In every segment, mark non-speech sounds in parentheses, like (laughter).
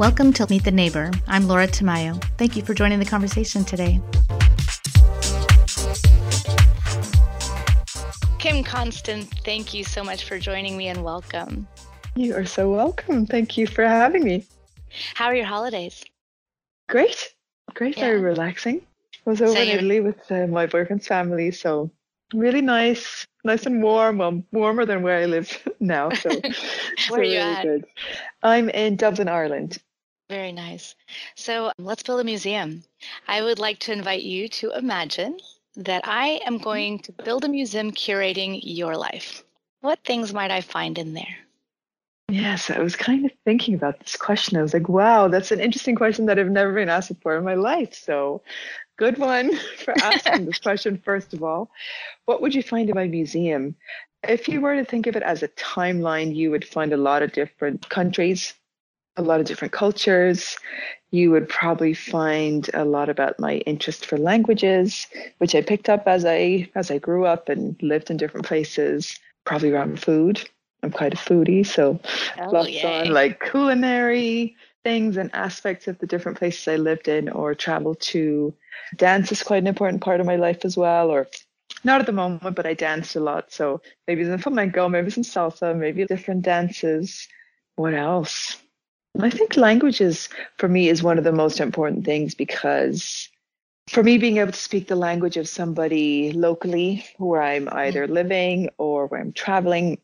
Welcome to Meet the Neighbor. I'm Laura Tamayo. Thank you for joining the conversation today. Kim Constant, thank you so much for joining me and welcome. You are so welcome. Thank you for having me. How are your holidays? Great. Great. Yeah. Very relaxing. I was over so in Italy with uh, my boyfriend's family, so really nice, nice and warm. Well, warmer than where I live (laughs) now. So, (laughs) where so are you really at? Good. I'm in Dublin, Ireland. Very nice. So um, let's build a museum. I would like to invite you to imagine that I am mm-hmm. going to build a museum curating your life. What things might I find in there? Yes, I was kind of thinking about this question. I was like, wow, that's an interesting question that I've never been asked before in my life. So, good one (laughs) for asking this question, first of all. What would you find in my museum? If you were to think of it as a timeline, you would find a lot of different countries, a lot of different cultures you would probably find a lot about my interest for languages, which I picked up as I as I grew up and lived in different places, probably around food. I'm quite a foodie, so oh, lots yay. on like culinary things and aspects of the different places I lived in or traveled to. Dance is quite an important part of my life as well, or not at the moment, but I danced a lot. So maybe some flamenco, maybe some salsa, maybe different dances. What else? I think languages for me is one of the most important things because for me, being able to speak the language of somebody locally where I'm either mm. living or where I'm traveling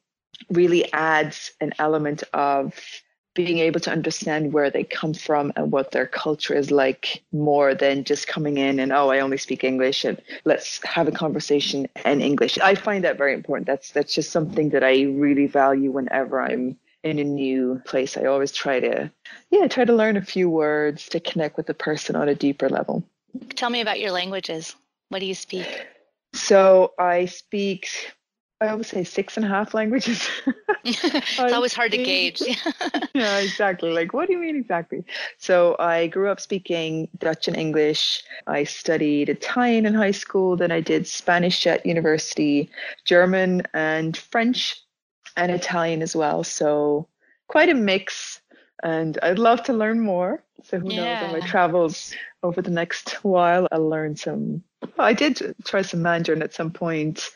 really adds an element of being able to understand where they come from and what their culture is like more than just coming in and oh I only speak English and let's have a conversation in English. I find that very important. That's that's just something that I really value whenever I'm in a new place, I always try to, yeah, try to learn a few words to connect with the person on a deeper level. Tell me about your languages. What do you speak? So I speak, I always say six and a half languages. (laughs) it's always hard to gauge. (laughs) (laughs) yeah, exactly. Like, what do you mean exactly? So I grew up speaking Dutch and English. I studied Italian in high school. Then I did Spanish at university, German and French and Italian as well. So quite a mix. And I'd love to learn more. So who yeah. knows on my travels over the next while, I'll learn some. Well, I did try some Mandarin at some point.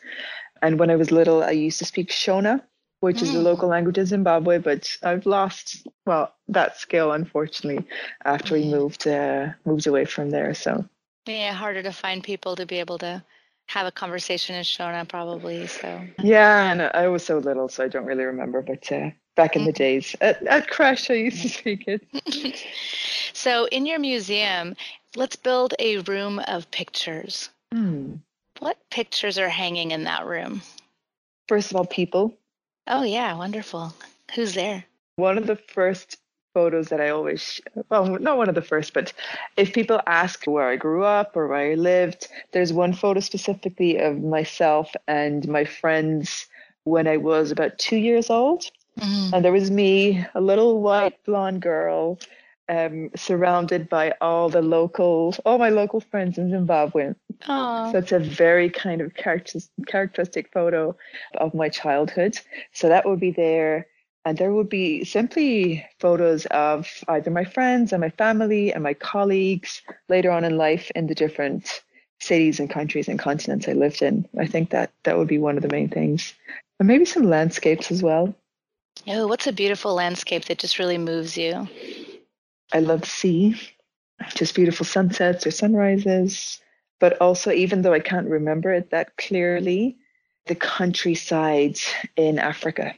And when I was little, I used to speak Shona, which mm. is the mm. local language in Zimbabwe, but I've lost well that skill unfortunately after we moved uh, moved away from there. So yeah, harder to find people to be able to have a conversation in Shona probably. So yeah, and I was so little, so I don't really remember. But uh, back in the mm-hmm. days at, at Crash, I used to speak it. (laughs) so in your museum, let's build a room of pictures. Hmm. What pictures are hanging in that room? First of all, people. Oh yeah, wonderful. Who's there? One of the first photos that I always, well, not one of the first, but if people ask where I grew up or where I lived, there's one photo specifically of myself and my friends when I was about two years old. Mm-hmm. And there was me, a little white blonde girl, um, surrounded by all the local, all my local friends in Zimbabwe. Aww. So it's a very kind of character- characteristic photo of my childhood. So that would be there and there would be simply photos of either my friends and my family and my colleagues later on in life in the different cities and countries and continents I lived in. I think that that would be one of the main things. And maybe some landscapes as well. Oh, what's a beautiful landscape that just really moves you? I love the sea, just beautiful sunsets or sunrises. But also, even though I can't remember it that clearly, the countryside in Africa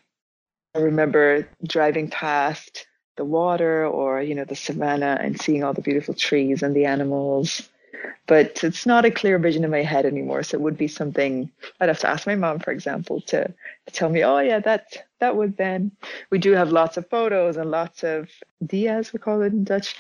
I remember driving past the water or, you know, the savannah and seeing all the beautiful trees and the animals. But it's not a clear vision in my head anymore. So it would be something I'd have to ask my mom, for example, to, to tell me, oh yeah, that that would then. We do have lots of photos and lots of dias, we call it in Dutch,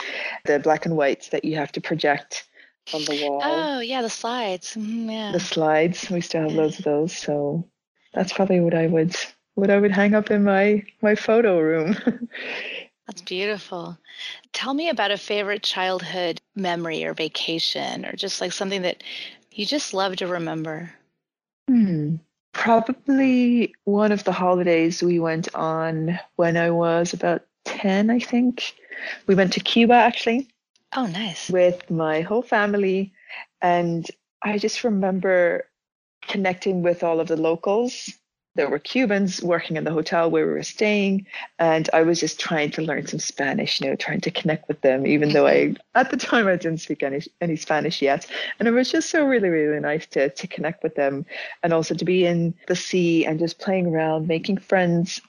the black and whites that you have to project on the wall. Oh yeah, the slides. Mm, yeah. The slides. We still have loads of those. So that's probably what I would what I would hang up in my my photo room. (laughs) That's beautiful. Tell me about a favorite childhood memory or vacation or just like something that you just love to remember. Hmm. Probably one of the holidays we went on when I was about 10, I think. We went to Cuba actually. Oh, nice. With my whole family. And I just remember connecting with all of the locals there were Cubans working in the hotel where we were staying, and I was just trying to learn some Spanish, you know, trying to connect with them, even though I, at the time, I didn't speak any, any Spanish yet. And it was just so really, really nice to, to connect with them and also to be in the sea and just playing around, making friends.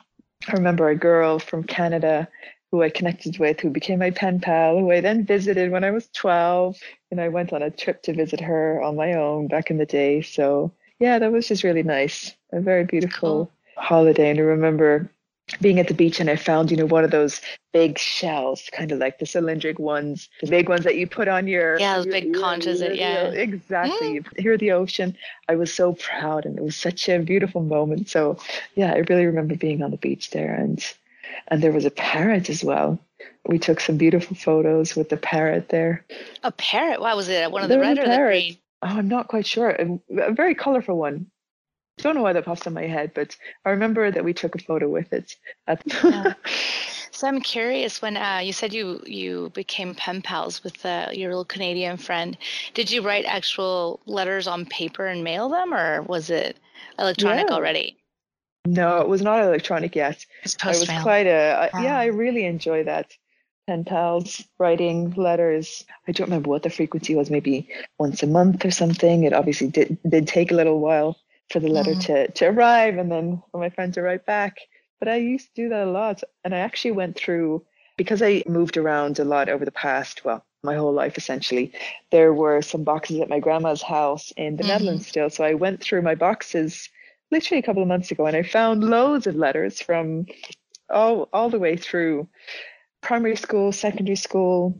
I remember a girl from Canada who I connected with, who became my pen pal, who I then visited when I was 12. And I went on a trip to visit her on my own back in the day. So yeah, that was just really nice. A very beautiful cool. holiday. And I remember being at the beach and I found, you know, one of those big shells, kind of like the cylindric ones, the big ones that you put on your yeah, those big conches. Your, yeah, exactly. Mm. Hear the ocean. I was so proud, and it was such a beautiful moment. So yeah, I really remember being on the beach there, and and there was a parrot as well. We took some beautiful photos with the parrot there. A parrot? Why was it? One of the red or the green? Oh, I'm not quite sure. A, a very colorful one. Don't know why that pops in my head, but I remember that we took a photo with it. yeah. (laughs) So I'm curious when uh, you said you you became pen pals with uh, your little Canadian friend. Did you write actual letters on paper and mail them, or was it electronic yeah. already? No, it was not electronic yet. It was, post it was quite a yeah. I really enjoy that pen pals, writing letters. I don't remember what the frequency was, maybe once a month or something. It obviously did, did take a little while for the letter mm. to, to arrive and then for my friend to write back. But I used to do that a lot. And I actually went through, because I moved around a lot over the past, well, my whole life essentially, there were some boxes at my grandma's house in the mm-hmm. Netherlands still. So I went through my boxes literally a couple of months ago and I found loads of letters from all all the way through primary school, secondary school,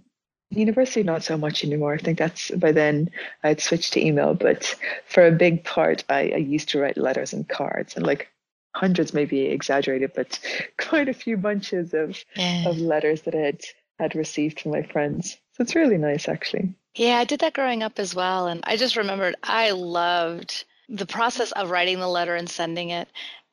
university, not so much anymore. I think that's by then I'd switched to email, but for a big part, I, I used to write letters and cards and like hundreds, maybe exaggerated, but (laughs) quite a few bunches of yeah. of letters that I had had received from my friends. So it's really nice, actually. Yeah, I did that growing up as well, and I just remembered I loved the process of writing the letter and sending it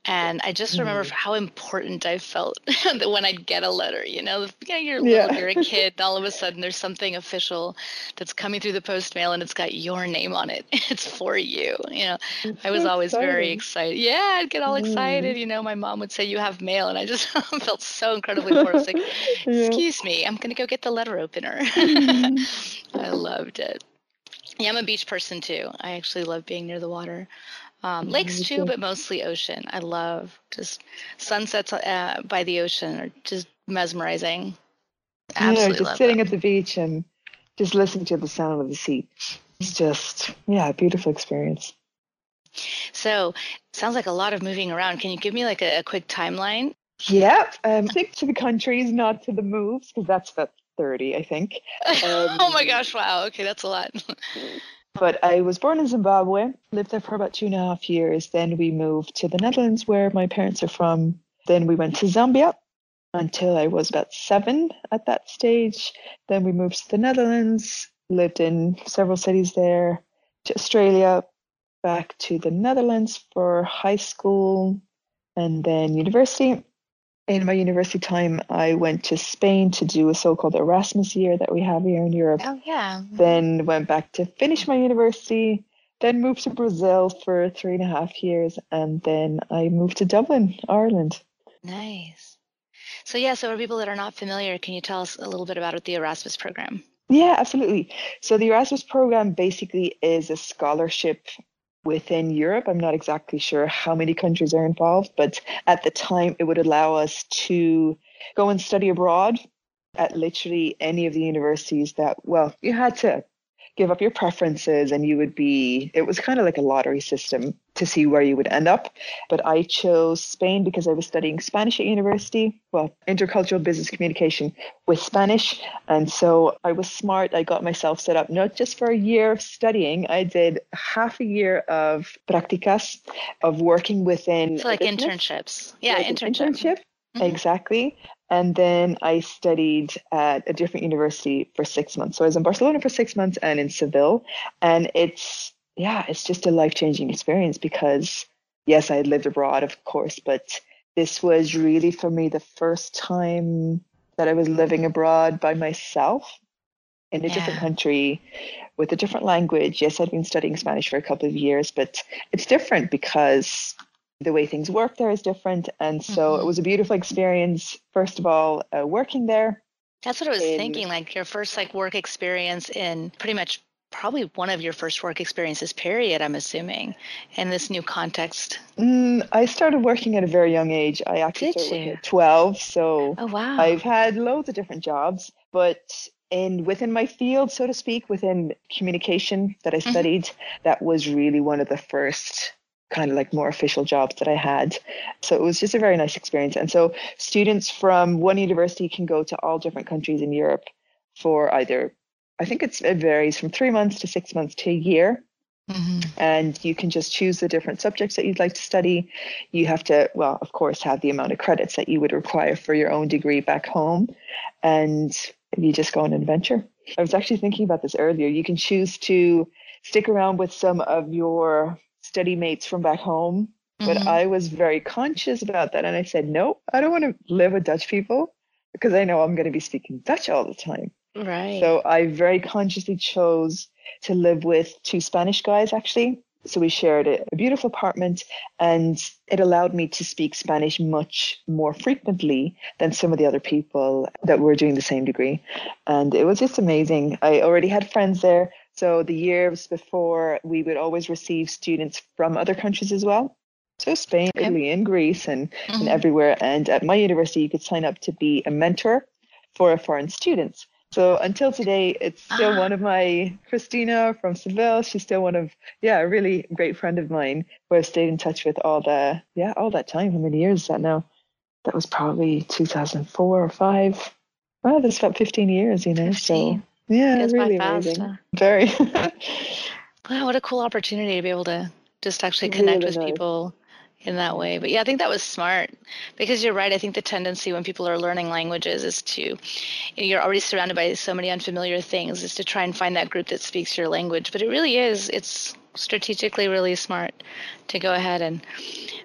and I just remember mm. how important I felt (laughs) that when I'd get a letter, you know, you know you're yeah. little, you're a (laughs) kid, and all of a sudden there's something official that's coming through the post mail and it's got your name on it. (laughs) It's for you. You know, it's I was so always exciting. very excited. Yeah, I'd get all mm. excited. You know, my mom would say, You have mail. And I just felt so incredibly bored. I was like, Excuse yeah. me, I'm going to go get the letter opener. Mm. I loved it. Yeah, I'm a beach person too. I actually love being near the water. Um, lakes too, but mostly ocean. I love just sunsets uh, by the ocean are just mesmerizing. Absolutely yeah, just sitting them. at the beach and just listening to the sound of the sea. It's just yeah, a beautiful experience. So sounds like a lot of moving around. Can you give me like a, a quick timeline? Yep. Um, stick to the countries, not to the moves, because that's about 30, I think. Um, (laughs) oh my gosh, wow. Okay, that's a lot. (laughs) But I was born in Zimbabwe, lived there for about two and a half years. Then we moved to the Netherlands, where my parents are from. Then we went to Zambia until I was about seven at that stage. Then we moved to the Netherlands, lived in several cities there, to Australia, back to the Netherlands for high school and then university in my university time, I went to Spain to do a so-called Erasmus year that we have here in Europe. Oh yeah. Then went back to finish my university. Then moved to Brazil for three and a half years, and then I moved to Dublin, Ireland. Nice. So yeah, so for people that are not familiar, can you tell us a little bit about the Erasmus program? Yeah, absolutely. So the Erasmus program basically is a scholarship within Europe. I'm not exactly sure how many countries are involved, but at the time it would allow us to go and study abroad at literally any of the universities that, well, you had to give up your preferences and you would be it was kind of like a lottery system to see where you would end up. But i chose spain because i was studying spanish at university well intercultural business communication with spanish. And so i was smart. I got myself set up not just for a year of studying. I did half a year of practicas of working within so like internships. Yeah like internship, internship. Mm-hmm. Exactly. And then I studied at a different university for six months. So I was in Barcelona for six months and in Seville. And it's, yeah, it's just a life changing experience because, yes, I had lived abroad, of course, but this was really for me the first time that I was living abroad by myself in a Yeah. different country with a different language. Yes, I'd been studying Spanish for a couple of years, but it's different because the way things work there is different. And so it Mhm. was a beautiful experience, first of all, uh, working there. That's what I was in- thinking. Like your first like work experience in pretty much probably one of your first work experiences. Period. I'm assuming in this new context. Mm, I started working at a very young age. I actually Did started at 12. So Oh wow. I've had loads of different jobs, but in within my field, so to speak, within communication that I Mhm. studied, that was really one of the first kind of like more official jobs that I had. So it was just a very nice experience. And so students from one university can go to all different countries in Europe for either I think it's it varies from three months to six months to a year Mhm. and you can just choose the different subjects that you'd like to study. You have to, well, of course, have the amount of credits that you would require for your own degree back home, and you just go on an adventure. I was actually thinking about this earlier. You can choose to stick around with some of your study mates from back home, but Mhm. I was very conscious about that, and I said, no, I don't want to live with Dutch people because I know I'm going to be speaking Dutch all the time. right. So I very consciously chose to live with two Spanish guys actually. So we shared a, a beautiful apartment and it allowed me to speak Spanish much more frequently than some of the other people that were doing the same degree. And it was just amazing. I already had friends there. So the years before, we would always receive students from other countries as well. So Spain, Okay. Italy, and Greece, and, and Mhm. everywhere. And at my university, you could sign up to be a mentor for foreign students. So until today, it's still Ah. one of my Christina from Seville. She's still one of yeah, a really great friend of mine who I've stayed in touch with all the yeah all that time. How many years is that now? That was probably 2004 or five. Well, that's about 15 years, you know. So 15. yeah, by really fast, amazing. Very. (laughs) (laughs) Wow, what a cool opportunity to be able to just actually connect Really with nice. people in that way. But yeah, I think that was smart because you're right. I think the tendency when people are learning languages is to, you know, you're already surrounded by so many unfamiliar things, is to try and find that group that speaks your language. But it really is, it's strategically really smart to go ahead and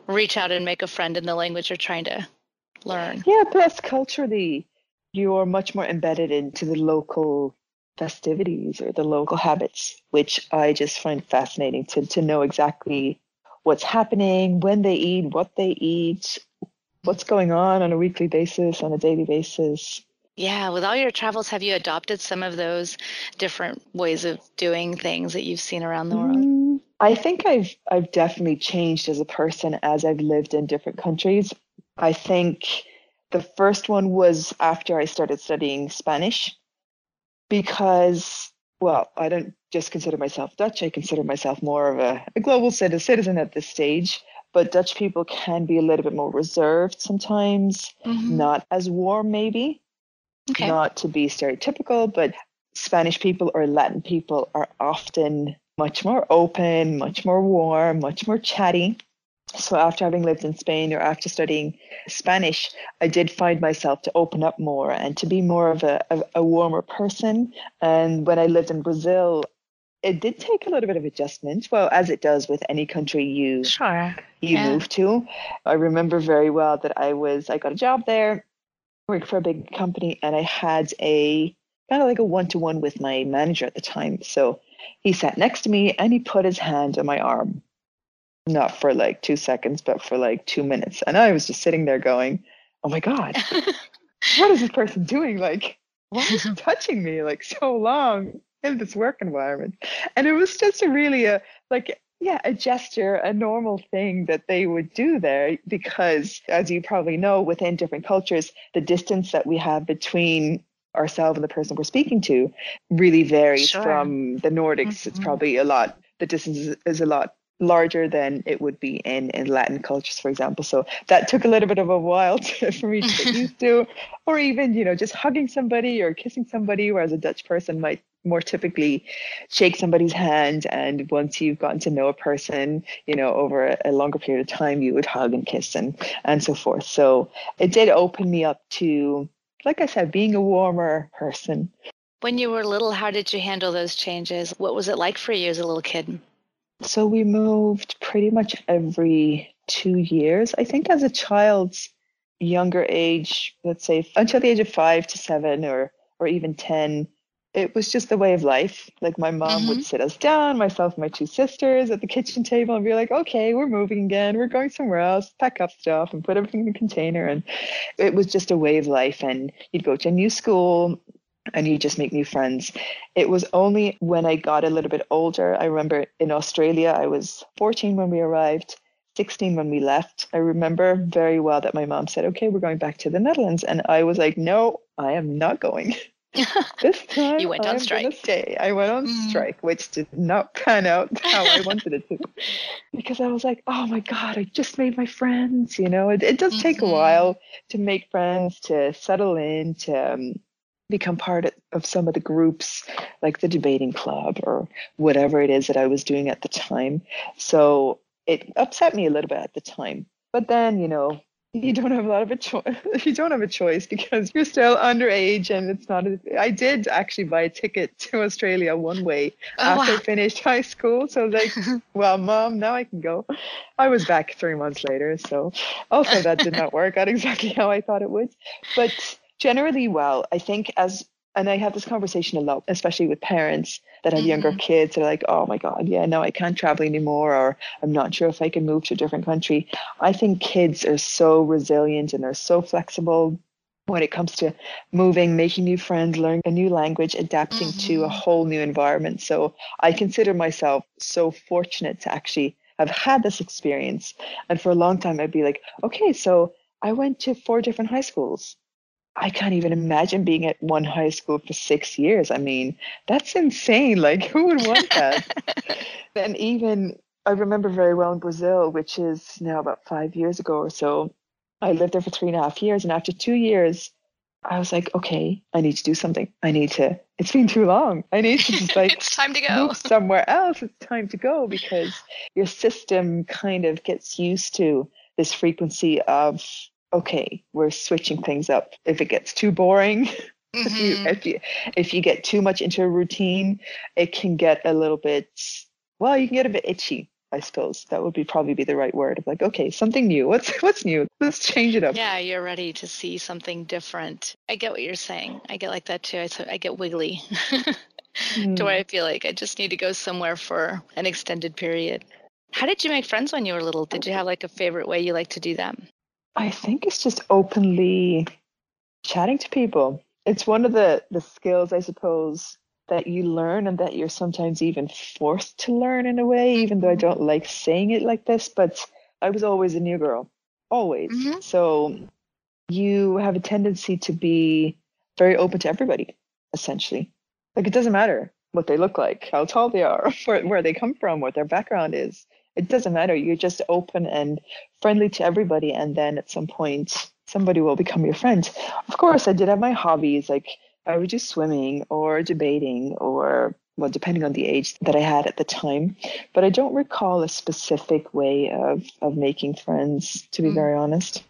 reach out and make a friend in the language you're trying to learn. Yeah, plus culturally, you're much more embedded into the local festivities or the local habits, which I just find fascinating to, to know exactly what's happening, when they eat, what they eat, what's going on on a weekly basis, on a daily basis. Yeah, with all your travels, have you adopted some of those different ways of doing things that you've seen around the world? Mm, I think I've I've definitely changed as a person as I've lived in different countries. I think the first one was after I started studying Spanish because well, I don't just consider myself Dutch. I consider myself more of a, a global citizen at this stage. But Dutch people can be a little bit more reserved sometimes, Mhm. not as warm, maybe Okay. not to be stereotypical, but Spanish people or Latin people are often much more open, much more warm, much more chatty. So after having lived in Spain or after studying Spanish, I did find myself to open up more and to be more of a, a, a warmer person. And when I lived in Brazil, it did take a little bit of adjustment. Well, as it does with any country you Sure. you Yeah. move to. I remember very well that I was I got a job there, worked for a big company, and I had a kind of like a one to one with my manager at the time. So he sat next to me and he put his hand on my arm. Not for like two seconds, but for like two minutes. And I was just sitting there going, Oh my God, (laughs) what is this person doing? Like, why is he touching me like so long in this work environment? And it was just a really a like yeah, a gesture, a normal thing that they would do there because as you probably know, within different cultures, the distance that we have between ourselves and the person we're speaking to really varies Sure. from the Nordics. It's Mhm. probably a lot the distance is, is a lot larger than it would be in, in Latin cultures, for example. So that took a little bit of a while (laughs) to, for me to get (laughs) used to, or even, you know, just hugging somebody or kissing somebody, whereas a Dutch person might more typically shake somebody's hand. And once you've gotten to know a person, you know, over a, a longer period of time, you would hug and kiss and, and so forth. So it did open me up to, like I said, being a warmer person. When you were little, how did you handle those changes? What was it like for you as a little kid? So we moved pretty much every two years. I think as a child, younger age, let's say until the age of five to seven or or even ten, it was just the way of life. Like my mom mm-hmm. would sit us down, myself and my two sisters at the kitchen table and be like, okay, we're moving again. We're going somewhere else, pack up stuff and put everything in the container. And it was just a way of life. And you'd go to a new school and you just make new friends. It was only when I got a little bit older. I remember in Australia, I was 14 when we arrived. 16 when we left. I remember very well that my mom said, Okay, we're going back to the Netherlands. And I was like, No, I am not going. (laughs) this time you went on I'm strike. Stay. I went on mm. strike, which did not pan out how I (laughs) wanted it to, because I was like, "Oh my god, I just made my friends." You know, it, it does take mm-hmm. a while to make friends, to settle in, to um, become part of some of the groups, like the debating club or whatever it is that I was doing at the time. So it upset me a little bit at the time. But then, you know, you don't have a lot of a choice. (laughs) you don't have a choice because you're still underage, and it's not. A, I did actually buy a ticket to Australia one way oh, after wow. I finished high school. So like, (laughs) "Well, mom, now I can go." I was back three months later, so also that did not work out exactly (laughs) how I thought it would. But generally, well, I think as and I have this conversation a lot, especially with parents that have mm-hmm. younger kids that are like, oh my God, yeah, no, I can't travel anymore, or I'm not sure if I can move to a different country. I think kids are so resilient and they're so flexible when it comes to moving, making new friends, learning a new language, adapting mm-hmm. to a mm-hmm. whole new environment. So I consider myself so fortunate to actually have had this experience. And for a long time, I'd be like, okay, so I went to four different high schools. I can't even imagine being at one high school for six years. I mean, that's insane. Like, who would want (laughs) that? and even I remember very well in Brazil, which is now about five years ago or so. I lived there for three and a half years. And after two years, I was like, okay, I need to do something. I need to, it's been too long. I need to just like, it's (laughs) time to go somewhere else. It's time to go because your system kind of gets used to this frequency of okay, we're switching things up. If it gets too boring, mm-hmm. (laughs) if you mm-hmm. if you if you get too much into a routine, it can get a little bit well, you can get a bit itchy. I suppose that would be probably be the right word of like, okay, something new. What's (laughs) what's new? Let's change it up. Yeah, you're ready to see something different. I get what you're saying. I get like that too. I, I get wiggly. mm. To where I feel like I just need to go somewhere for an extended period. How did you make friends when you were little? Did you have like a favorite way you like to do that? I think it's just openly chatting to people. It's one of the the skills, I suppose, that you learn and that you're sometimes even forced to learn in a way, even though I don't like saying it like this, but I was always a new girl. Always. Mm-hmm. So you have a tendency to be very open to everybody, essentially. Like it doesn't matter what they look like, how tall they are, (laughs) where, where they come from, what their background is it doesn't matter. You're just open and friendly to everybody. And then at some point, somebody will become your friend. Of course, I did have my hobbies. Like I would do swimming or debating or, well, depending on the age that I had at the time. But I don't recall a specific way of, of making friends, to be mm. very honest.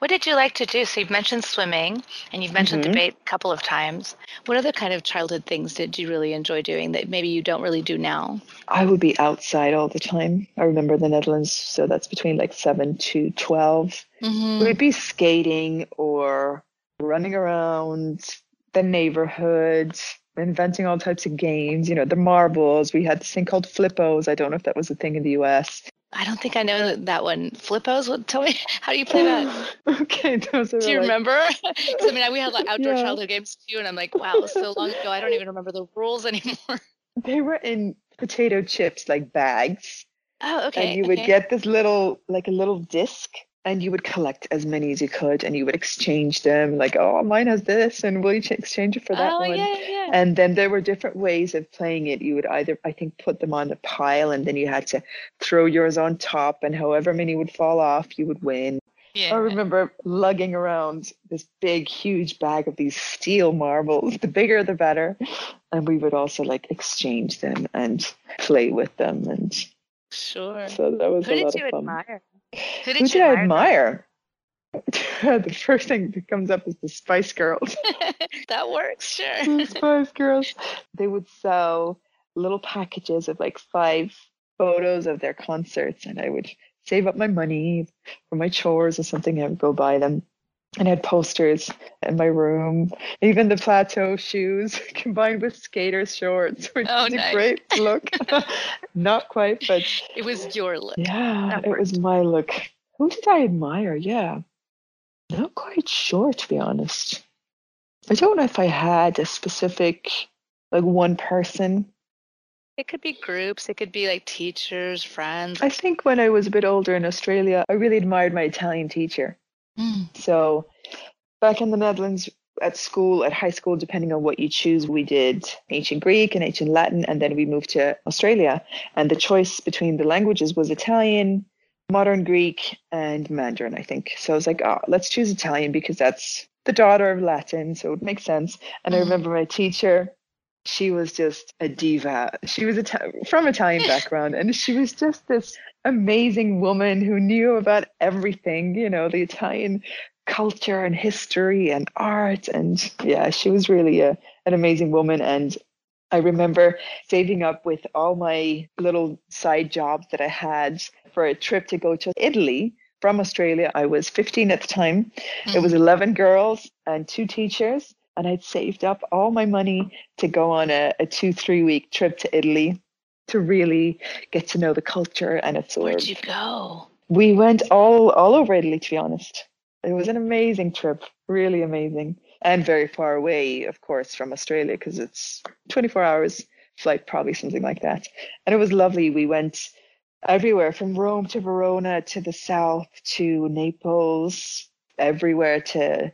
What did you like to do? So you've mentioned swimming and you've mentioned mm-hmm. debate a couple of times. What other kind of childhood things did you really enjoy doing that maybe you don't really do now? I would be outside all the time. I remember the Netherlands, so that's between like 7 to 12. Mm-hmm. We'd be skating or running around the neighborhood, inventing all types of games, you know, the marbles. We had this thing called flippos. I don't know if that was a thing in the US. I don't think I know that one. Flippos? What? Tell (laughs) me, how do you play that? (laughs) okay, those are. Do you like... remember? (laughs) I mean, we had like outdoor yeah. childhood games too, and I'm like, wow, so long ago, I don't even remember the rules anymore. They were in potato chips, like bags. Oh, okay. And you would okay. get this little, like a little disc, and you would collect as many as you could and you would exchange them like oh mine has this and will you exchange it for that oh, one yeah, yeah. and then there were different ways of playing it you would either i think put them on a pile and then you had to throw yours on top and however many would fall off you would win yeah. I remember lugging around this big, huge bag of these steel marbles. The bigger, the better. And we would also like exchange them and play with them. And sure. So that was Who a lot of fun. Admire? Who did, Who did I admire? (laughs) the first thing that comes up is the Spice Girls. (laughs) that works, sure. the Spice Girls. They would sell little packages of like five photos of their concerts, and I would save up my money for my chores or something. and I would go buy them. And I had posters in my room. Even the plateau shoes (laughs) combined with skater shorts, which oh, is nice. a great look. (laughs) Not quite, but it was your look. Yeah, it was my look. Who did I admire? Yeah. Not quite sure, to be honest. I don't know if I had a specific, like one person. It could be groups. It could be like teachers, friends. I think when I was a bit older in Australia, I really admired my Italian teacher. Mm. So back in the Netherlands, at school, at high school, depending on what you choose, we did ancient Greek and ancient Latin, and then we moved to Australia. And the choice between the languages was Italian, modern Greek, and Mandarin, I think. So I was like, oh, let's choose Italian because that's the daughter of Latin, so it makes sense. And I mm. remember my teacher, she was just a diva. She was Ita- from Italian background, and she was just this amazing woman who knew about everything, you know, the Italian culture and history and art. And yeah, she was really a, an amazing woman. And I remember saving up with all my little side jobs that I had for a trip to go to Italy from Australia. I was 15 at the time. Mm. It was mm-hmm. 11 girls and two teachers. And I'd saved up all my money to go on a, a two, three week trip to Italy to really get to know the culture and its Where'd you go? We went all all over Italy, to be honest. It was an amazing trip, really amazing, and very far away, of course, from Australia because it's 24 hours flight, probably something like that. And it was lovely. We went everywhere from Rome to Verona to the south to Naples, everywhere to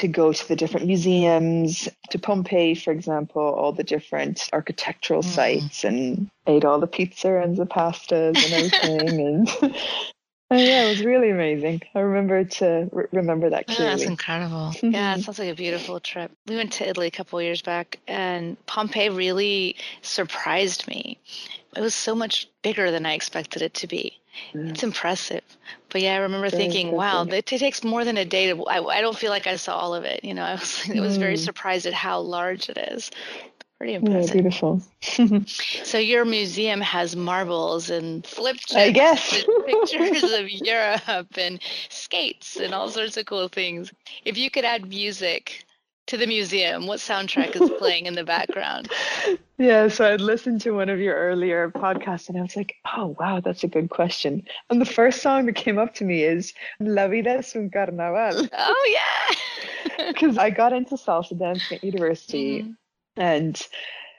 to go to the different museums, to Pompeii, for example, all the different architectural mm. sites, and ate all the pizza and the pastas and everything. (laughs) and (laughs) and yeah, it was really amazing. I remember to re- remember that clearly. Oh, that's incredible. (laughs) yeah, it sounds like a beautiful trip. We went to Italy a couple years back, and Pompeii really surprised me. It was so much bigger than I expected it to be. It's impressive. But yeah, I remember very thinking, wow, it, it, takes more than a day to. I, I, don't feel like I saw all of it. You know, I was, (laughs) I was very mm. surprised at how large it is. Pretty impressive. Yeah, beautiful. (laughs) so your museum has marbles and flip chips I guess. (laughs) pictures of Europe and skates and all sorts of cool things. If you could add music to the museum, what soundtrack is playing in the background? Yeah, so I'd listened to one of your earlier podcasts and I was like, oh, wow, that's a good question. And the first song that came up to me is La Vida es un Carnaval. Oh, yeah. (laughs) Because I got into salsa dancing at university. Mm-hmm and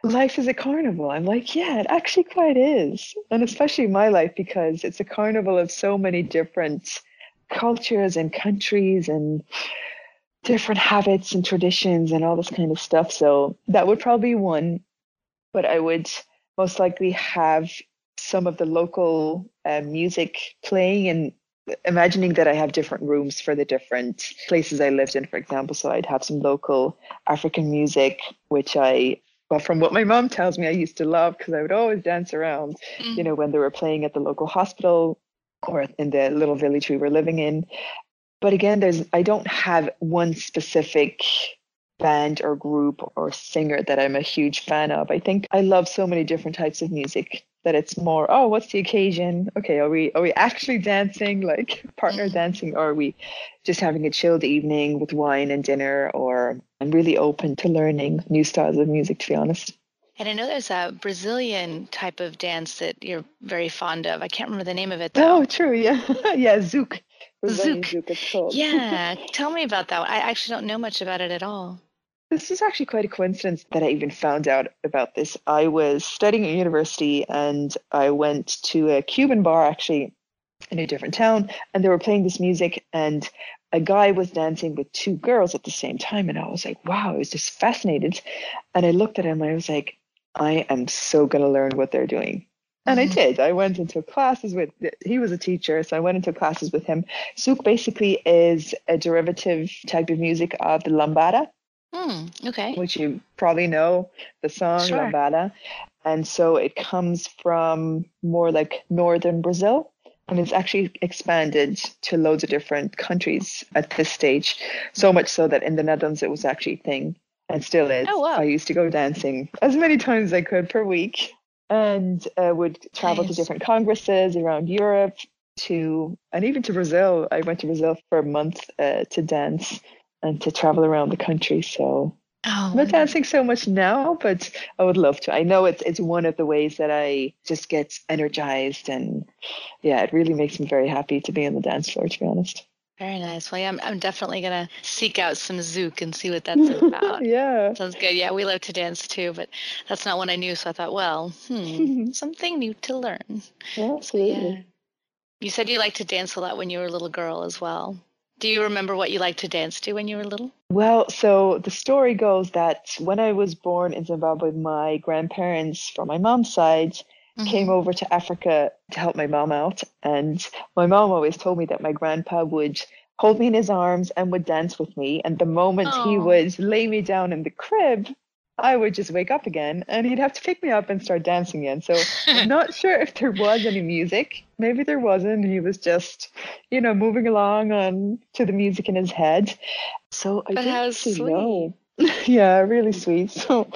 life is a carnival. I'm like, yeah, it actually quite is. And especially my life because it's a carnival of so many different cultures and countries and different habits and traditions and all this kind of stuff. So that would probably be one. But I would most likely have some of the local uh, music playing and imagining that I have different rooms for the different places I lived in, for example. So I'd have some local African music, which I, well, from what my mom tells me, I used to love because I would always dance around, mm. you know, when they were playing at the local hospital or in the little village we were living in. But again, there's I don't have one specific band or group or singer that I'm a huge fan of. I think I love so many different types of music that it's more oh what's the occasion okay are we are we actually dancing like partner mm-hmm. dancing or are we just having a chilled evening with wine and dinner or i'm really open to learning new styles of music to be honest and I know there's a Brazilian type of dance that you're very fond of. I can't remember the name of it though. Oh, true. Yeah. (laughs) yeah. Zouk. Brazilian Zouk. Zouk yeah. (laughs) Tell me about that one. I actually don't know much about it at all. This is actually quite a coincidence that I even found out about this. I was studying at university and I went to a Cuban bar actually in a different town and they were playing this music and a guy was dancing with two girls at the same time and I was like, wow, I was just fascinated. And I looked at him and I was like, I am so going to learn what they're doing. And mm-hmm. I did. I went into classes with, he was a teacher, so I went into classes with him. Zouk basically is a derivative type of music of the lambada. Mm, okay. Which you probably know the song sure. Lambada. And so it comes from more like northern Brazil. And it's actually expanded to loads of different countries at this stage. So much so that in the Netherlands it was actually a thing and still is. Oh, wow. I used to go dancing as many times as I could per week and uh, would travel nice. to different congresses around Europe to, and even to Brazil. I went to Brazil for a month uh, to dance and to travel around the country. So Oh, I'm not dancing so much now, but I would love to. I know it's it's one of the ways that I just get energized, and yeah, it really makes me very happy to be on the dance floor. To be honest. Very nice. Well, yeah, I'm, I'm definitely gonna seek out some zouk and see what that's (laughs) about. yeah, sounds good. Yeah, we love to dance too, but that's not one I knew. So I thought, well, hmm, (laughs) something new to learn. Yeah, absolutely. So, yeah. You said you liked to dance a lot when you were a little girl as well. Do you remember what you liked to dance to when you were little? Well, so the story goes that when I was born in Zimbabwe, my grandparents from my mom's side mm-hmm. came over to Africa to help my mom out. And my mom always told me that my grandpa would hold me in his arms and would dance with me. And the moment Aww. he would lay me down in the crib, I would just wake up again and he'd have to pick me up and start dancing again. So I'm not (laughs) sure if there was any music. Maybe there wasn't. He was just, you know, moving along on to the music in his head. So I but sweet. know. (laughs) yeah, really sweet. So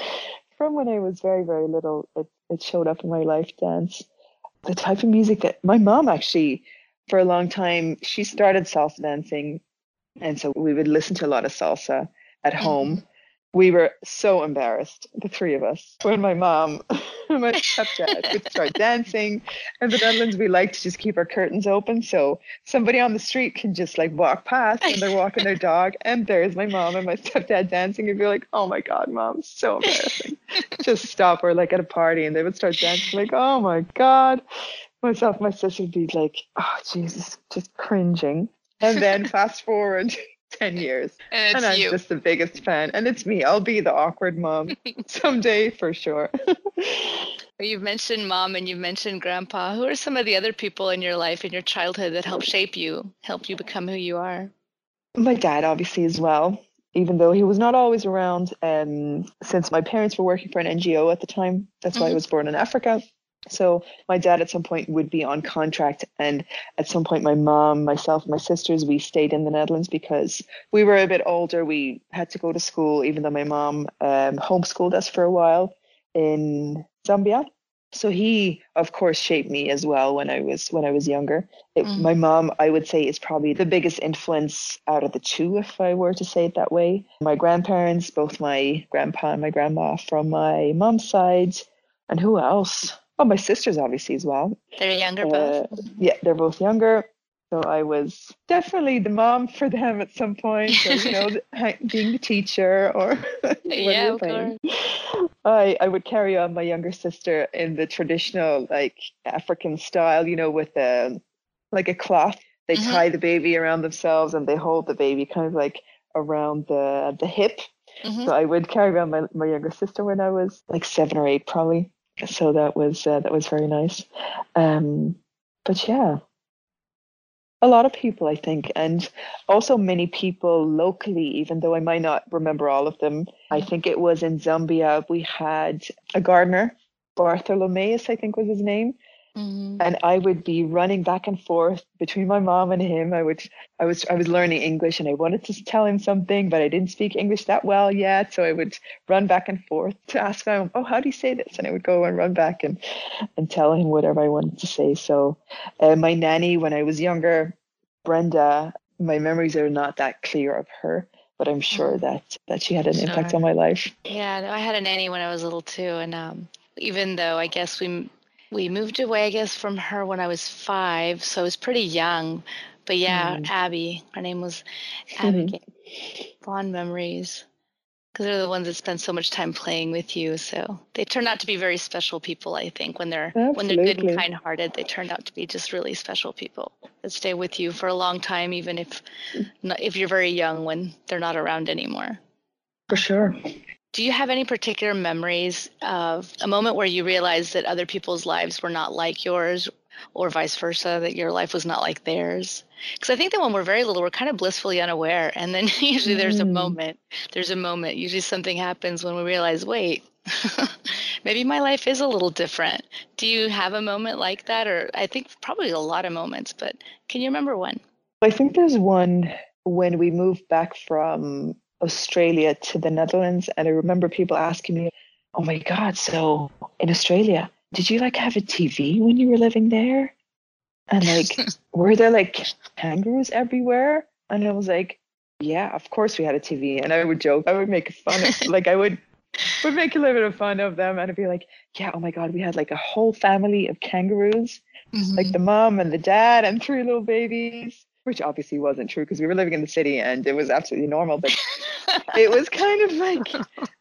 from when I was very, very little, it, it showed up in my life dance. The type of music that my mom actually, for a long time, she started salsa dancing. And so we would listen to a lot of salsa at mm-hmm. home we were so embarrassed, the three of us, when my mom and (laughs) my stepdad would start dancing. In the Netherlands, we like to just keep our curtains open so somebody on the street can just like walk past and they're walking their dog, and there's my mom and my stepdad dancing, and be like, "Oh my god, mom, so embarrassing." just stop. Or like at a party, and they would start dancing, like, "Oh my god." Myself, my sister would be like, "Oh Jesus," just cringing. And then fast forward 10 years. And, and I'm you. just the biggest fan. And it's me. I'll be the awkward mom (laughs) someday for sure. (laughs) You've mentioned mom and you've mentioned grandpa. Who are some of the other people in your life, in your childhood, that helped shape you, helped you become who you are? My dad, obviously, as well. Even though he was not always around, um, since my parents were working for an NGO at the time, that's mm-hmm. why I mm-hmm. was born in Africa. So my dad at some point would be on contract, and at some point my mom, myself, my sisters we stayed in the Netherlands because we were a bit older. We had to go to school, even though my mom um, homeschooled us for a while in Zambia. So he, of course, shaped me as well when I was when I was younger. It, mm. My mom, I would say, is probably the biggest influence out of the two, if I were to say it that way. My grandparents, both my grandpa and my grandma from my mom's side, and who else? Oh, my sisters obviously as well. They're younger uh, both. Yeah, they're both younger. So I was definitely the mom for them at some point. So, you know, (laughs) being the teacher or (laughs) yeah, of course. I I would carry on my younger sister in the traditional like African style, you know, with a like a cloth. They mm-hmm. tie the baby around themselves and they hold the baby kind of like around the the hip. Mm-hmm. So I would carry around my, my younger sister when I was like seven or eight, probably so that was uh, that was very nice. Um, but yeah, a lot of people, I think, and also many people locally, even though I might not remember all of them. I think it was in Zambia. We had a gardener, Bartholomeus, I think was his name, Mm-hmm. And I would be running back and forth between my mom and him. I would, I was, I was learning English, and I wanted to tell him something, but I didn't speak English that well yet. So I would run back and forth to ask him, "Oh, how do you say this?" And I would go and run back and and tell him whatever I wanted to say. So, uh, my nanny, when I was younger, Brenda, my memories are not that clear of her but I'm sure mm-hmm. that that she had an sure. impact on my life. Yeah, I had a nanny when I was little too, and um, even though I guess we we moved away, I guess, from her when I was five, so I was pretty young. But yeah, mm. Abby, her name was Abby. Mm-hmm. Fond memories, because they're the ones that spend so much time playing with you. So they turn out to be very special people. I think when they're Absolutely. when they're good and kind-hearted, they turn out to be just really special people that stay with you for a long time, even if if you're very young when they're not around anymore. For sure. Do you have any particular memories of a moment where you realized that other people's lives were not like yours or vice versa, that your life was not like theirs? Because I think that when we're very little, we're kind of blissfully unaware. And then (laughs) usually there's a mm. moment, there's a moment, usually something happens when we realize, wait, (laughs) maybe my life is a little different. Do you have a moment like that? Or I think probably a lot of moments, but can you remember one? I think there's one when we moved back from Australia to the Netherlands. And I remember people asking me, oh my God, so in Australia, did you like have a TV when you were living there? And like, (laughs) were there like kangaroos everywhere? And I was like, yeah, of course we had a TV. And I would joke, I would make fun of, (laughs) like, I would would make a little bit of fun of them and I'd be like, yeah, oh my God, we had like a whole family of kangaroos, mm-hmm. like the mom and the dad and three little babies, which obviously wasn't true because we were living in the city and it was absolutely normal. But (laughs) it was kind of like,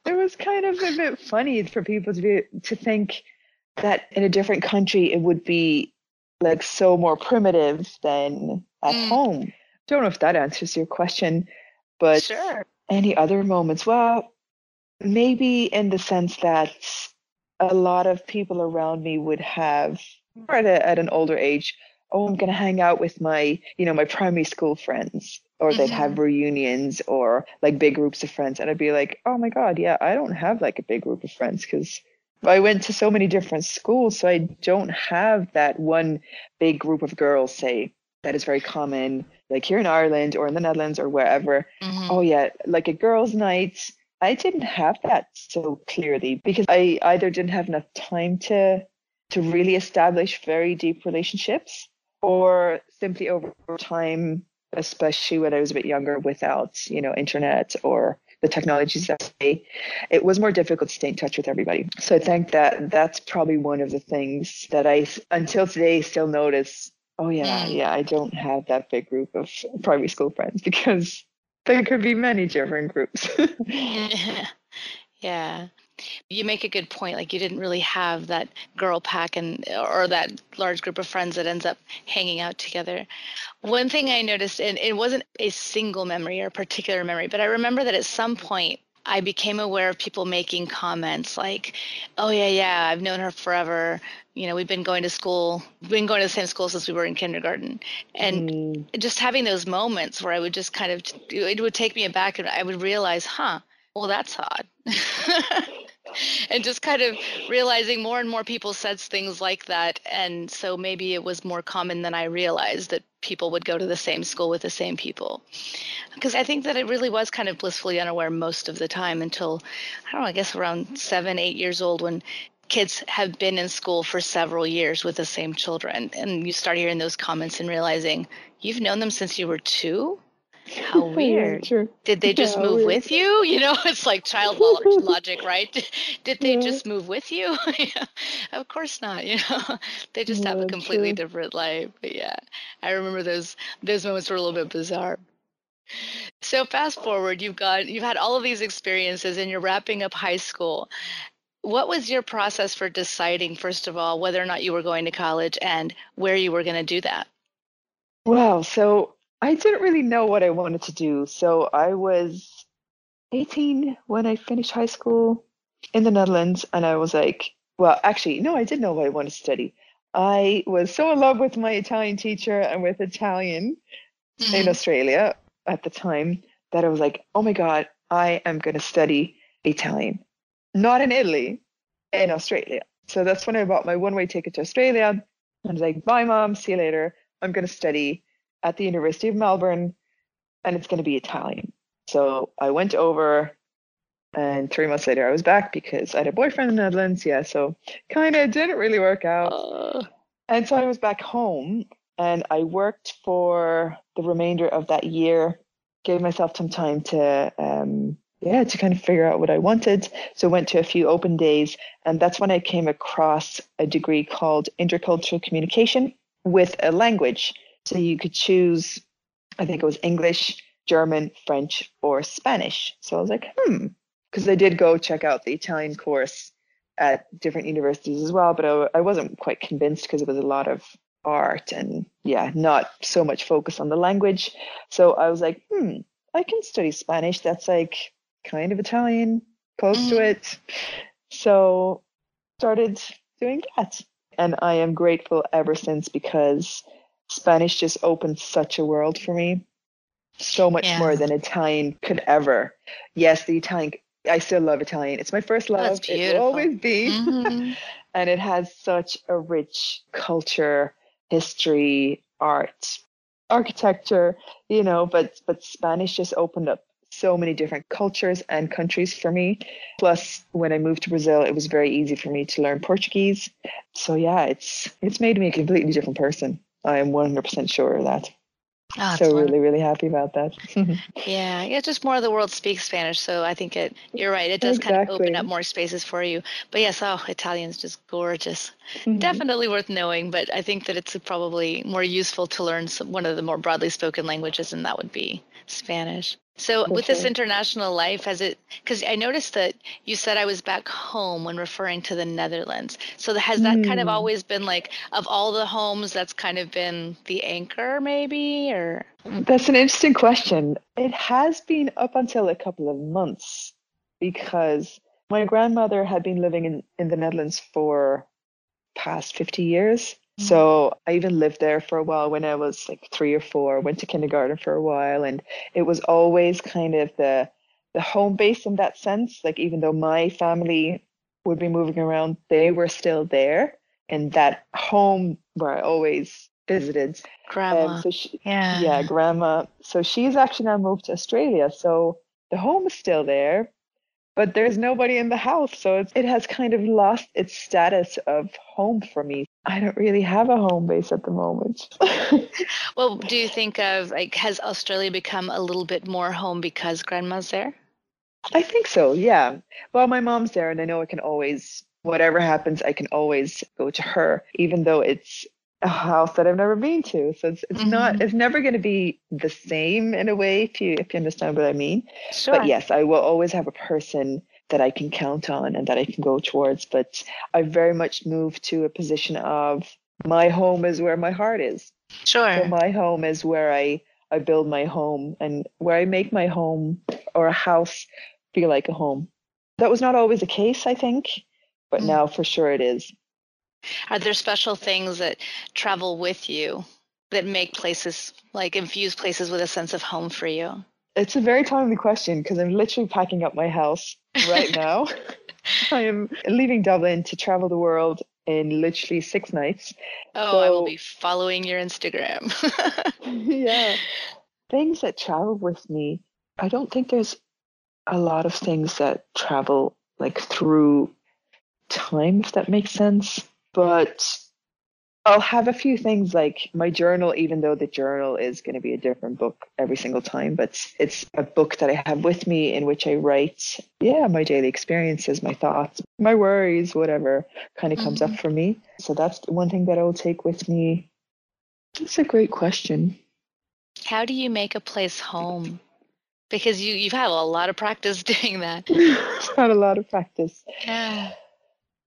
it was kind of a bit funny for people to be, to think that in a different country it would be like so more primitive than at mm. home. Don't know if that answers your question, but sure. any other moments? Well, maybe in the sense that a lot of people around me would have at, a, at an older age oh i'm going to hang out with my you know my primary school friends or mm-hmm. they'd have mm-hmm. reunions or like big groups of friends and i'd be like oh my god yeah i don't have like a big group of friends because i went to so many different schools so i don't have that one big group of girls say that is very common like here in ireland or in the netherlands or wherever mm-hmm. oh yeah like a girls night I didn't have that so clearly because I either didn't have enough time to to really establish very deep relationships or simply over time, especially when I was a bit younger without, you know, internet or the technologies that day, it was more difficult to stay in touch with everybody. So I think that that's probably one of the things that I until today still notice. Oh yeah, mm. yeah, I don't have that big group of primary school friends because there could be many different groups. (laughs) (laughs) yeah. You make a good point. Like you didn't really have that girl pack and or that large group of friends that ends up hanging out together. One thing I noticed, and it wasn't a single memory or a particular memory, but I remember that at some point I became aware of people making comments like, "Oh yeah, yeah, I've known her forever. You know, we've been going to school, we've been going to the same school since we were in kindergarten." And mm. just having those moments where I would just kind of it would take me aback and I would realize, "Huh, well that's odd." (laughs) (laughs) and just kind of realizing more and more people said things like that. And so maybe it was more common than i realized that people would go to the same school with the same people. Because i think that it really was kind of blissfully unaware most of the time until i don't know i guess around seven eight years old when kids have been in school for several years with the same children. And you start hearing those comments and realizing you've known them since you were two how (laughs) weird. Yeah, Did they just yeah, move weird. with you? You know, (laughs) it's like child (laughs) logic, right? Did they yeah. just move with you? of course not. You know, they just have a completely true. different life. But yeah, I remember those those moments were a little bit bizarre. So fast forward, you've got you've had all of these experiences, and you're wrapping up high school. What was your process for deciding, first of all, whether or not you were going to college and where you were going to do that? Well, so I didn't really know what I wanted to do. So I was 18 when I finished high school in the Netherlands. And I was like, well, actually, no, I did know what I wanted to study. I was so in love with my Italian teacher and with Italian mm-hmm. in Australia at the time that I was like, oh my God, I am going to study Italian. Not in Italy, in Australia. So that's when I bought my one way ticket to Australia. I was like, bye, mom, see you later. I'm going to study at the University of Melbourne, and it's going to be Italian. So I went over, and three months later I was back because I had a boyfriend in the Netherlands. Yeah, so kind of didn't really work out. Uh. And so I was back home, and I worked for the remainder of that year. Gave myself some time to, um, yeah, to kind of figure out what I wanted. So went to a few open days, and that's when I came across a degree called intercultural communication with a language. So you could choose, I think it was English, German, French, or Spanish. So I was like, hmm, because I did go check out the Italian course at different universities as well, but I, I wasn't quite convinced because it was a lot of art and yeah, not so much focus on the language. So I was like, hmm, I can study Spanish. That's like kind of Italian, close mm. to it. So started doing that. And I am grateful ever since because Spanish just opened such a world for me. So much yeah. more than Italian could ever. Yes, the Italian, I still love Italian. It's my first love. It will always be. Mm-hmm. (laughs) and it has such a rich culture, history, art, architecture, you know, but but Spanish just opened up so many different cultures and countries for me. Plus, when I moved to Brazil, it was very easy for me to learn Portuguese. So yeah, it's it's made me a completely different person I am 100% sure of that. Oh, so really, really happy about that. (laughs) yeah, yeah, just more of the world speaks Spanish, so I think it. You're right. It does exactly. kind of open up more spaces for you. But yes, oh, Italian's just gorgeous. Mm-hmm. Definitely worth knowing. But I think that it's probably more useful to learn some, one of the more broadly spoken languages, and that would be Spanish. So, with this international life, has it? Because I noticed that you said I was back home when referring to the Netherlands. So, has that mm. kind of hmm. always been like, of all the homes, that's kind of been the anchor, maybe? Or that's an interesting question. It has been up until a couple of months because my grandmother had been living in, in the Netherlands for past 50 years. Mm. So I even lived there for a while when I was like three or four, went to kindergarten for a while, and it was always kind of the the home base in that sense. Like even though my family would be moving around, they were still there, and that home where I always visited. Grandma. Um, so she, yeah. Yeah, grandma. So she's actually now moved to Australia. So the home is still there, but there's nobody in the house. So it has kind of lost its status of home for me. I don't really have a home base at the moment. (laughs) well, do you think of like has Australia become a little bit more home because grandma's there? I think so, yeah. Well, my mom's there and I know I can always whatever happens, I can always go to her, even though it's a house that I've never been to. So it's it's mm-hmm. not it's never going to be the same in a way if you if you understand what I mean. Sure. But yes, I will always have a person that I can count on and that I can go towards. But I very much moved to a position of my home is where my heart is. Sure. So my home is where I, I build my home and where I make my home or a house feel like a home. That was not always the case, I think, but mm. now for sure it is. Are there special things that travel with you that make places like infuse places with a sense of home for you? It's a very timely question because I'm literally packing up my house right (laughs) now. I am leaving Dublin to travel the world in literally six nights. Oh, so, I will be following your Instagram. (laughs) (laughs) yeah. Things that travel with me, I don't think there's a lot of things that travel like through time, if that makes sense. But I'll have a few things like my journal, even though the journal is going to be a different book every single time, but it's a book that I have with me in which I write, yeah, my daily experiences, my thoughts, my worries, whatever kind of comes mm-hmm. up for me. So that's one thing that I will take with me. That's a great question. How do you make a place home? Because you, you've had a lot of practice (laughs) doing that. It's (laughs) had a lot of practice. Yeah.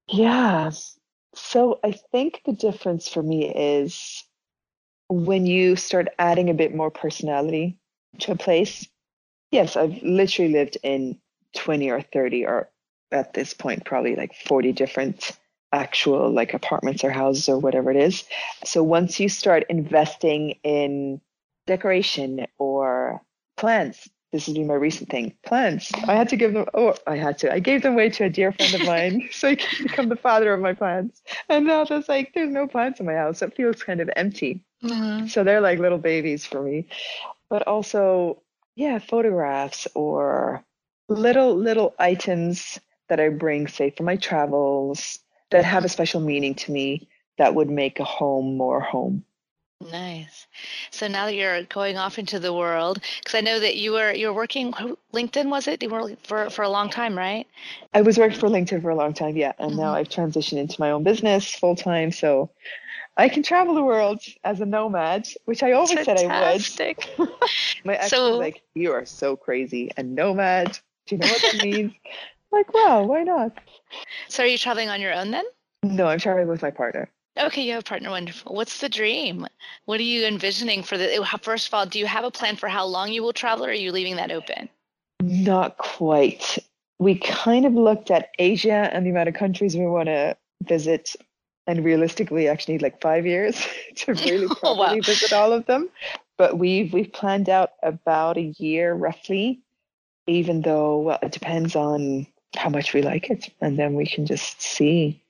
Yeah. So I think the difference for me is when you start adding a bit more personality to a place. Yes, I've literally lived in 20 or 30 or at this point probably like 40 different actual like apartments or houses or whatever it is. So once you start investing in decoration or plants, this has been my recent thing. Plants. I had to give them. Oh, I had to. I gave them away to a dear friend of mine, (laughs) so he can become the father of my plants. And now there's like there's no plants in my house. It feels kind of empty. Mm-hmm. So they're like little babies for me. But also, yeah, photographs or little little items that I bring, say, for my travels that have a special meaning to me that would make a home more home. Nice. So now that you're going off into the world, because I know that you were you were working LinkedIn, was it? You were for for a long time, right? I was working for LinkedIn for a long time, yeah, and mm-hmm. now I've transitioned into my own business full time, so I can travel the world as a nomad, which I always Fantastic. said I would. (laughs) my ex so, was like, "You are so crazy, a nomad. Do you know what that means?" (laughs) like, well, why not? So, are you traveling on your own then? No, I'm traveling with my partner. Okay, you have a partner. Wonderful. What's the dream? What are you envisioning for the? Oh, first of all, do you have a plan for how long you will travel, or are you leaving that open? Not quite. We kind of looked at Asia and the amount of countries we want to visit, and realistically, actually need like five years (laughs) to (laughs) really probably oh, wow. visit all of them. But we've we've planned out about a year roughly. Even though, well, it depends on how much we like it, and then we can just see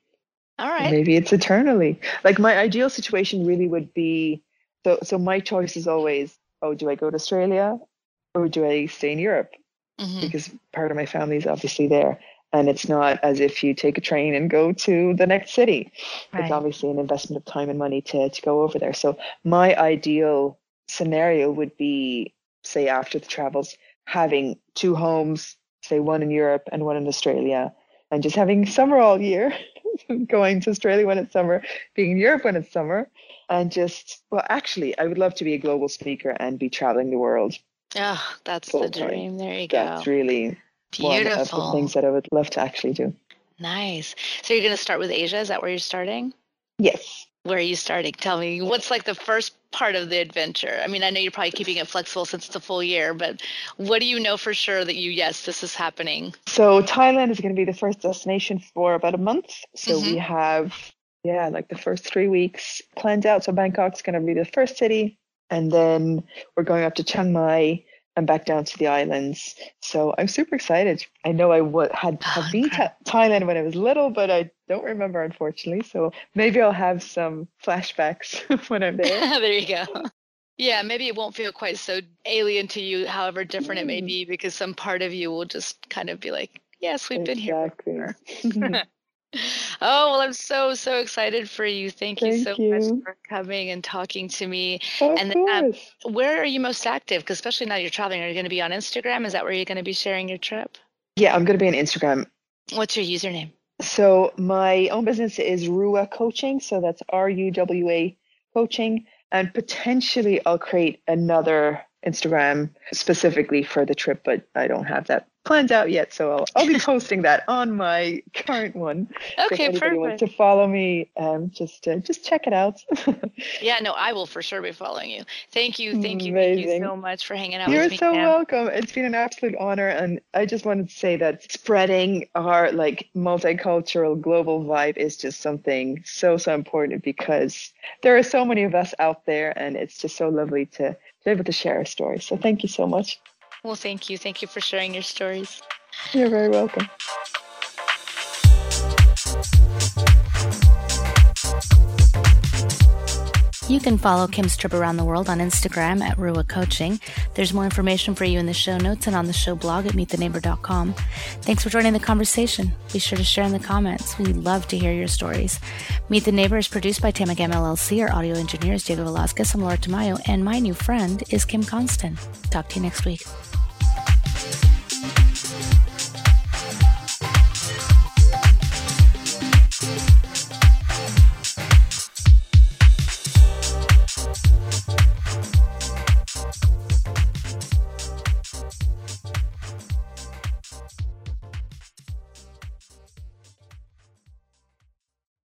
all right. Maybe it's eternally. Like my ideal situation really would be so so my choice is always, oh, do I go to Australia or do I stay in Europe? Mm-hmm. Because part of my family is obviously there. and it's not as if you take a train and go to the next city. Right. It's obviously an investment of time and money to to go over there. So my ideal scenario would be, say, after the travels, having two homes, say one in Europe and one in Australia, and just having summer all year, (laughs) going to Australia when it's summer, being in Europe when it's summer, and just well, actually, I would love to be a global speaker and be traveling the world. Oh, that's the dream. There you go. That's really Beautiful. one of the things that I would love to actually do. Nice. So you're going to start with Asia? Is that where you're starting? Yes. Where are you starting? Tell me what's like the first part of the adventure? I mean, I know you're probably keeping it flexible since it's a full year, but what do you know for sure that you, yes, this is happening? So Thailand is going to be the first destination for about a month. So Mm-hmm. we have, yeah, like the first three weeks planned out. So Bangkok's going to be the first city, and then we're going up to Chiang Mai and back down to the islands. So I'm super excited. I know I w- had have been to Thailand when I was little, but I don't remember unfortunately. So maybe I'll have some flashbacks (laughs) when I'm there. (laughs) there you go. Yeah, maybe it won't feel quite so alien to you, however different it may Mm. be, because some part of you will just kind of be like, yes, we've been here. (laughs) exactly. before." Oh, well, I'm so, so excited for you. Thank, you so Thank much for coming and talking to me. of And um, course. Where are you most active? Because especially now you're traveling, are you going to be on Instagram? Is that where you're going to be sharing your trip? yeah, I'm going to be on Instagram. What's your username? So my own business is Ruwa Coaching. So that's R U W A Coaching, and potentially I'll create another Instagram specifically for the trip, but I don't have that planned out yet. So I'll, I'll be (laughs) posting that on my current one. So if Okay, anybody wants to follow me, um, just uh, just check it out. (laughs) Yeah, no, I will for sure be following you. Thank you, thank you, thank you so much for hanging out with me. You're so welcome. It's been an absolute honor, and I just wanted to say that spreading our like multicultural global vibe is just something so so important because there are so many of us out there, and it's just so lovely to be able to share a story. So thank you so much. Well, thank you. Thank you for sharing your stories. You're very welcome. You can follow Kim's trip around the world on Instagram at Ruwa Coaching. There's more information for you in the show notes and on the show blog at meettheneighbor.com. Thanks for joining the conversation. Be sure to share in the comments. We love to hear your stories. Meet the Neighbor is produced by Tamagam LLC. Our audio engineer is Diego Velasquez. I'm Laura Tamayo, and my new friend is Kim Constant. Talk to you next week.